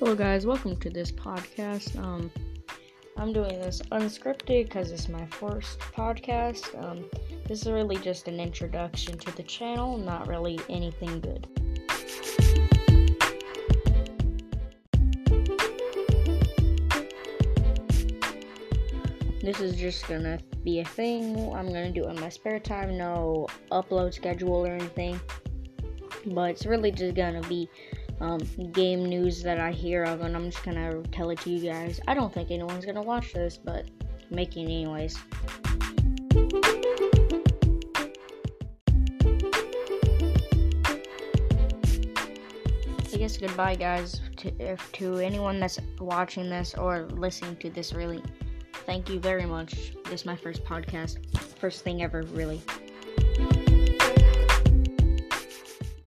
Hello, guys. Welcome to this podcast. Um, I'm doing this unscripted because it's my first podcast. Um, this is really just an introduction to the channel, not really anything good. This is just gonna be a thing I'm gonna do in my spare time, no upload schedule or anything. But it's really just gonna be um, game news that I hear of, and I'm just gonna tell it to you guys. I don't think anyone's gonna watch this, but making it anyways. I guess goodbye, guys, to, if, to anyone that's watching this or listening to this. Really, thank you very much. This is my first podcast, first thing ever, really.